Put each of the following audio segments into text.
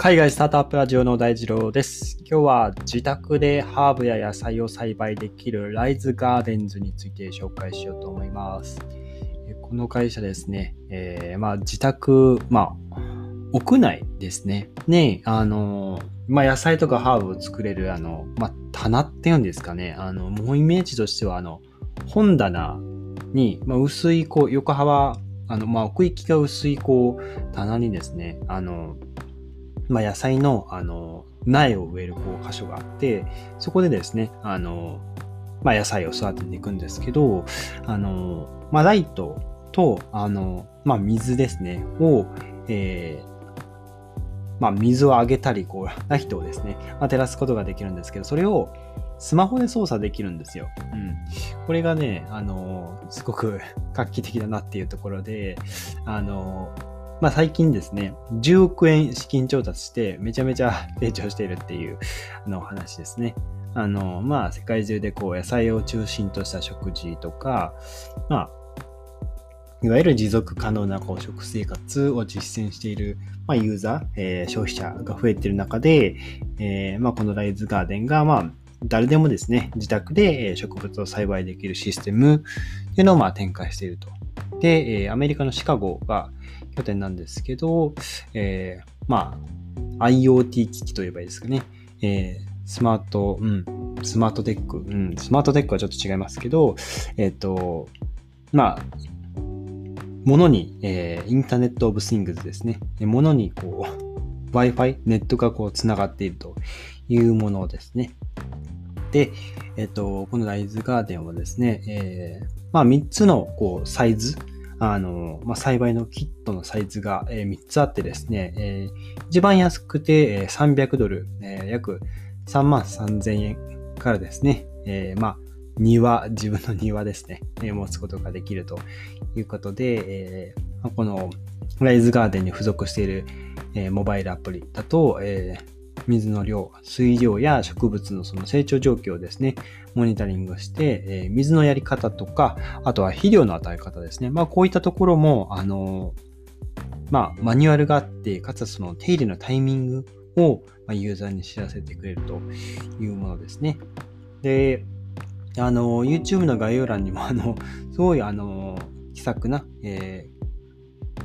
海外スタートアップラジオの大二郎です。今日は自宅でハーブや野菜を栽培できるライズガーデンズについて紹介しようと思います。この会社ですね、えーまあ自宅、まあ屋内ですね。ね、あの、まあ野菜とかハーブを作れるあの、まあ棚っていうんですかね。あの、もうイメージとしてはあの、本棚に、まあ、薄いこう横幅、あの、まあ奥行きが薄いこう棚にですね、あの、まあ、野菜の、あの、苗を植えるこう箇所があって、そこでですね、あの、まあ、野菜を育てていくんですけど、あの、まあ、ライトと、あの、まあ、水ですね、を、えーまあ、水をあげたり、こう、ライトをですね、まあ、照らすことができるんですけど、それをスマホで操作できるんですよ。うん。これがね、あの、すごく画期的だなっていうところで、あの、まあ、最近ですね、10億円資金調達してめちゃめちゃ成長しているっていうのお話ですね。あの、まあ、世界中でこう野菜を中心とした食事とか、まあ、いわゆる持続可能なこう食生活を実践している、まあ、ユーザー、えー消費者が増えている中で、えーまあ、このライズガーデンが、まあ、誰でもですね、自宅で植物を栽培できるシステムっていうのをまあ展開していると。で、えーアメリカのシカゴが拠点なんですけど、えーまあ、IoT 機器といえばいいですかね。えースマート、うん、スマートテック、うん、スマートテックはちょっと違いますけど、えっ、と、まあ、ものに、えーインターネットオブシングスですね。ものにこう、Wi-Fi、ネットがこう、つながっているというものですね。で、えっ、と、このライズガーデンはですね、えーまあ、3つのこう、サイズ、あの、まあ、栽培のキットのサイズが、え3つあってですね、えー一番安くて、えー300ドル、えー約3万3000円からですね、えーまあ、庭、自分の庭ですね、持つことができるということで、えーこのライズガーデンに付属している、えーモバイルアプリだと、えー水の量、水量や植物のその成長状況をですね、モニタリングして、えー水のやり方とか、あとは肥料の与え方ですね。まあこういったところも、あのまあマニュアルがあって、かつその手入れのタイミングを、ま、ユーザーに知らせてくれるというものですね。で、あの、YouTube の概要欄にも、あの、すごい、あの、気さくな、えー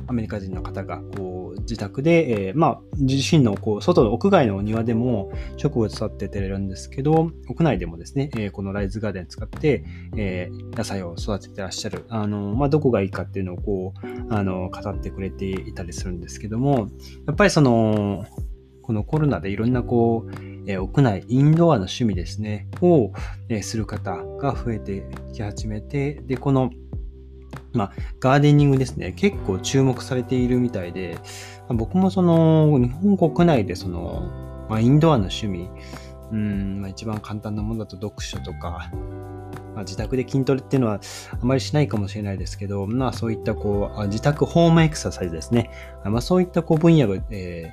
アメリカ人の方が、こう、自宅で、えーまあ、自身の、こう、外の屋外のお庭でも植物を育ててるんですけど、屋内でもですね、えーこのライズガーデン使って、えー野菜を育ててらっしゃる。あの、まあ、どこがいいかっていうのを、こう、あの、語ってくれていたりするんですけども、やっぱりその、このコロナでいろんな、こう、えー屋内、インドアの趣味ですね、を、えーする方が増えてき始めて、で、この、まあ、ガーデニングですね、結構注目されているみたいで、僕もその、日本国内でその、まあ、インドアの趣味、うん、まあ、一番簡単なものだと読書とか、まあ、自宅で筋トレっていうのはあまりしないかもしれないですけど、まあそういったこう、自宅ホームエクササイズですね。まあそういったこう分野が、え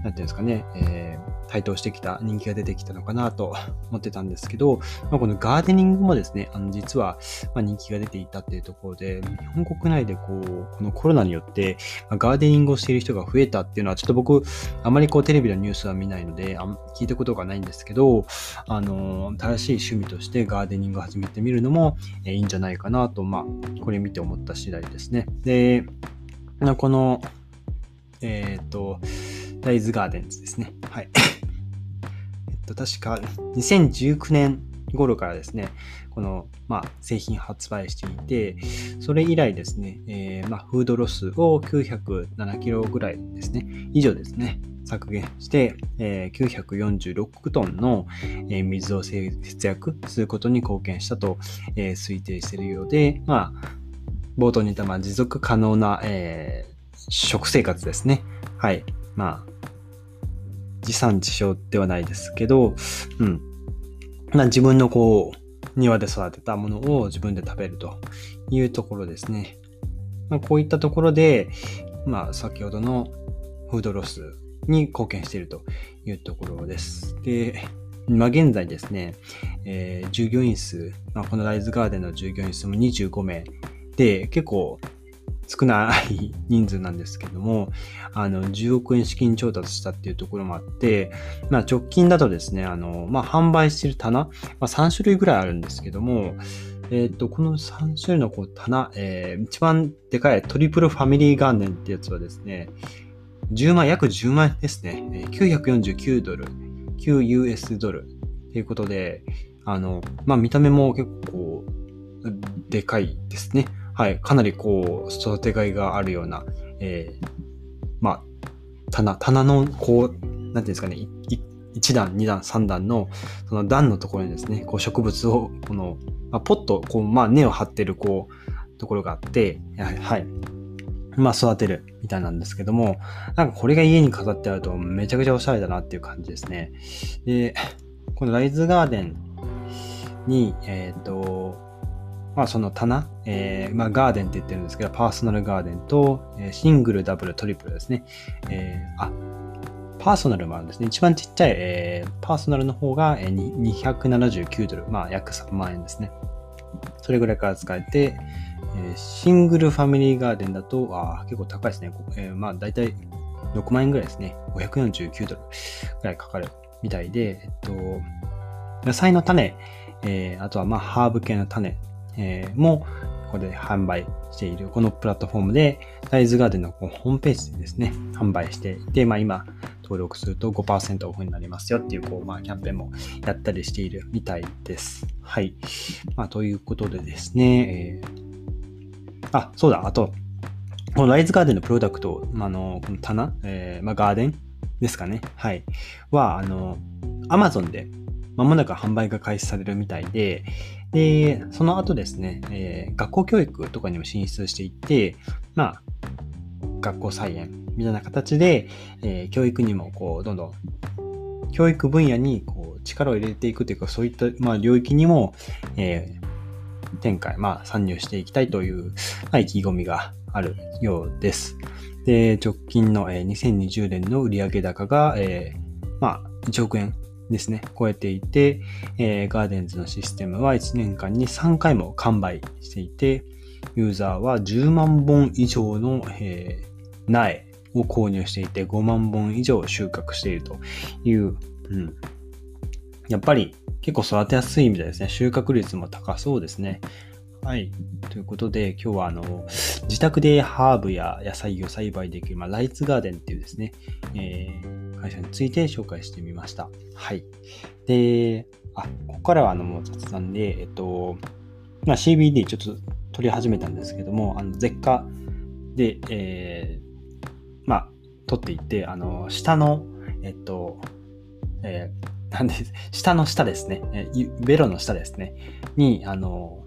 ー、なんていうんですかね、えー台頭してきた、人気が出てきたのかなと思ってたんですけど、まあ、このガーデニングもですね、あの実は、ま、人気が出ていたっていうところで、日本国内でこう、このコロナによって、まガーデニングをしている人が増えたっていうのは、ちょっと僕、あまりこうテレビのニュースは見ないので、あ聞いたことがないんですけど、あの、正しい趣味としてガーデニングを始めてみるのも、いいんじゃないかなと、まあ、これ見て思った次第ですね。で、この、えっ、と、ライズガーデンズですね。はい。っと、確か2019年頃からですね、この、まあ、製品発売していて、それ以来ですね、えーまあ、フードロスを907キロぐらいですね、以上ですね、削減して、えー946トンの、えー水を節約することに貢献したと、えー推定しているようで、まあ、冒頭に言った、まあ、持続可能な、えー食生活ですね。はい。まあ、自産自消ではないですけど、うん。ま、自分のこう、庭で育てたものを自分で食べるというところですね。まあ、こういったところで、まあ、先ほどのフードロスに貢献しているというところです。で、今現在ですね、えー従業員数、まあ、このライズガーデンの従業員数も25名で、結構、少ない人数なんですけども、あの、10億円資金調達したっていうところもあって、まあ直近だとですね、あの、まあ販売してる棚、まあ3種類ぐらいあるんですけども、えっ、ー、と、この3種類のこう棚、えー、一番でかいトリプルファミリーガーデンってやつはですね、10万、約10万円ですね。949ドル、9US ドルということで、あの、まあ、見た目も結構でかいですね。はい。かなりこう、育てがいがあるような、えー、まあ、棚、棚のこう、なんていうんですかね、1段、2段、3段の、その段のところにですね、こう植物を、この、まあ、ポッと、こう、まあ、根を張ってる、こう、ところがあって、はい。まあ、育てるみたいなんですけども、なんかこれが家に飾ってあるとめちゃくちゃおしゃれだなっていう感じですね。で、このライズガーデンに、えっ、ー、と、まあその棚、えー、まあガーデンって言ってるんですけど、パーソナルガーデンと、えー、シングル、ダブル、トリプルですね。えー、あ、パーソナルもあるんですね。一番ちっちゃい、えー、パーソナルの方が、えー、279ドル、まあ約3万円ですね。それぐらいから使えて、えー、シングルファミリーガーデンだと、あ結構高いですね。えー、まあ大体6万円ぐらいですね。549ドルぐらいかかるみたいで、えっと、野菜の種、えー、あとはまあハーブ系の種、えー、もここで販売しているこのプラットフォームで、ライズガーデンのホームページでですね、販売していて、まあ今登録すると5%オフになりますよっていう、こう、まあキャンペーンもやったりしているみたいです。はい。まあということでですね、えー、あ、そうだ、あと、このライズガーデンのプロダクト、あの、この棚、えー、まあガーデンですかね。はい。は、あの、アマゾンでまもなく販売が開始されるみたいで、で、その後ですね、えー、学校教育とかにも進出していって、まあ、学校菜園みたいな形で、えー、教育にもこう、どんどん、教育分野にこう力を入れていくというか、そういった、まあ、領域にも、えー、展開、まあ、参入していきたいという、まあ、意気込みがあるようです。で、直近の、えー、2020年の売上高が、えー、まあ、1億円ですね、超えていて、えー、ガーデンズのシステムは1年間に3回も完売していて、ユーザーは10万本以上の、えー、苗を購入していて5万本以上収穫しているという、うん。やっぱり結構育てやすいみたいですね。収穫率も高そうですね。はい。ということで、今日はあの、自宅でハーブや野菜を栽培できる、まあ、ライツガーデンっていうですね、えー、会社について紹介してみました。はい。で、あ、ここからはあの、もう雑談で、えっと、まあ、CBD ちょっと取り始めたんですけども、あの、絶価で、えー、まあ、取っていって、あの、下の、えっと、えー、なんで、下の下ですね、えベロの下ですね、に、あの、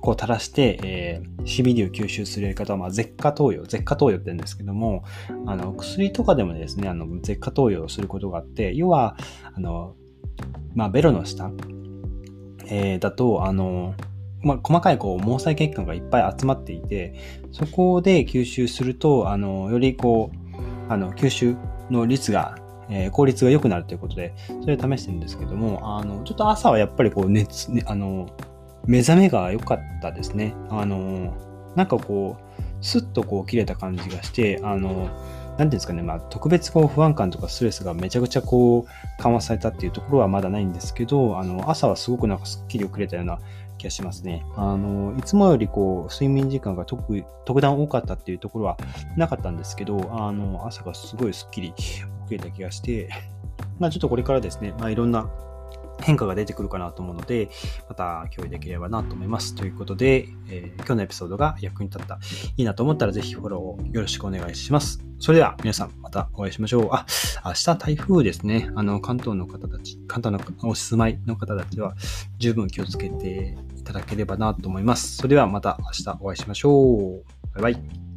こう垂らして、えー、CBD を吸収するやり方は、まあ、舌下投与、舌下投与って言うんですけども、あの、薬とかでもですね、あの、舌下投与をすることがあって、要は、あの、まあ、ベロの下、えー、だと、あの、まあ、細かいこう毛細血管がいっぱい集まっていて、そこで吸収すると、あの、よりこう、あの、吸収の率がえー、効率が良くなるということで、それを試してるんですけども、あの、ちょっと朝はやっぱりこう熱、ね、あの、目覚めが良かったですね。あの、なんかこう、スッとこう切れた感じがして、あの、なんていうんですかね、まあ、特別こう不安感とかストレスがめちゃくちゃこう緩和されたっていうところはまだないんですけど、あの、朝はすごくなんかスッキリ遅れたような気がしますね。あの、いつもよりこう、睡眠時間が特、特段多かったっていうところはなかったんですけど、あの、朝がすごいスッキリ遅れた気がして、まあちょっとこれからですね、まあいろんな変化が出てくるかなと思うので、また共有できればなと思います。ということで、えー、今日のエピソードが役に立った、いいなと思ったらぜひフォローよろしくお願いします。それでは皆さんまたお会いしましょう。あ、明日台風ですね。あの、関東の方たち、関東のお住まいの方たちは十分気をつけていただければなと思います。それではまた明日お会いしましょう。バイバイ。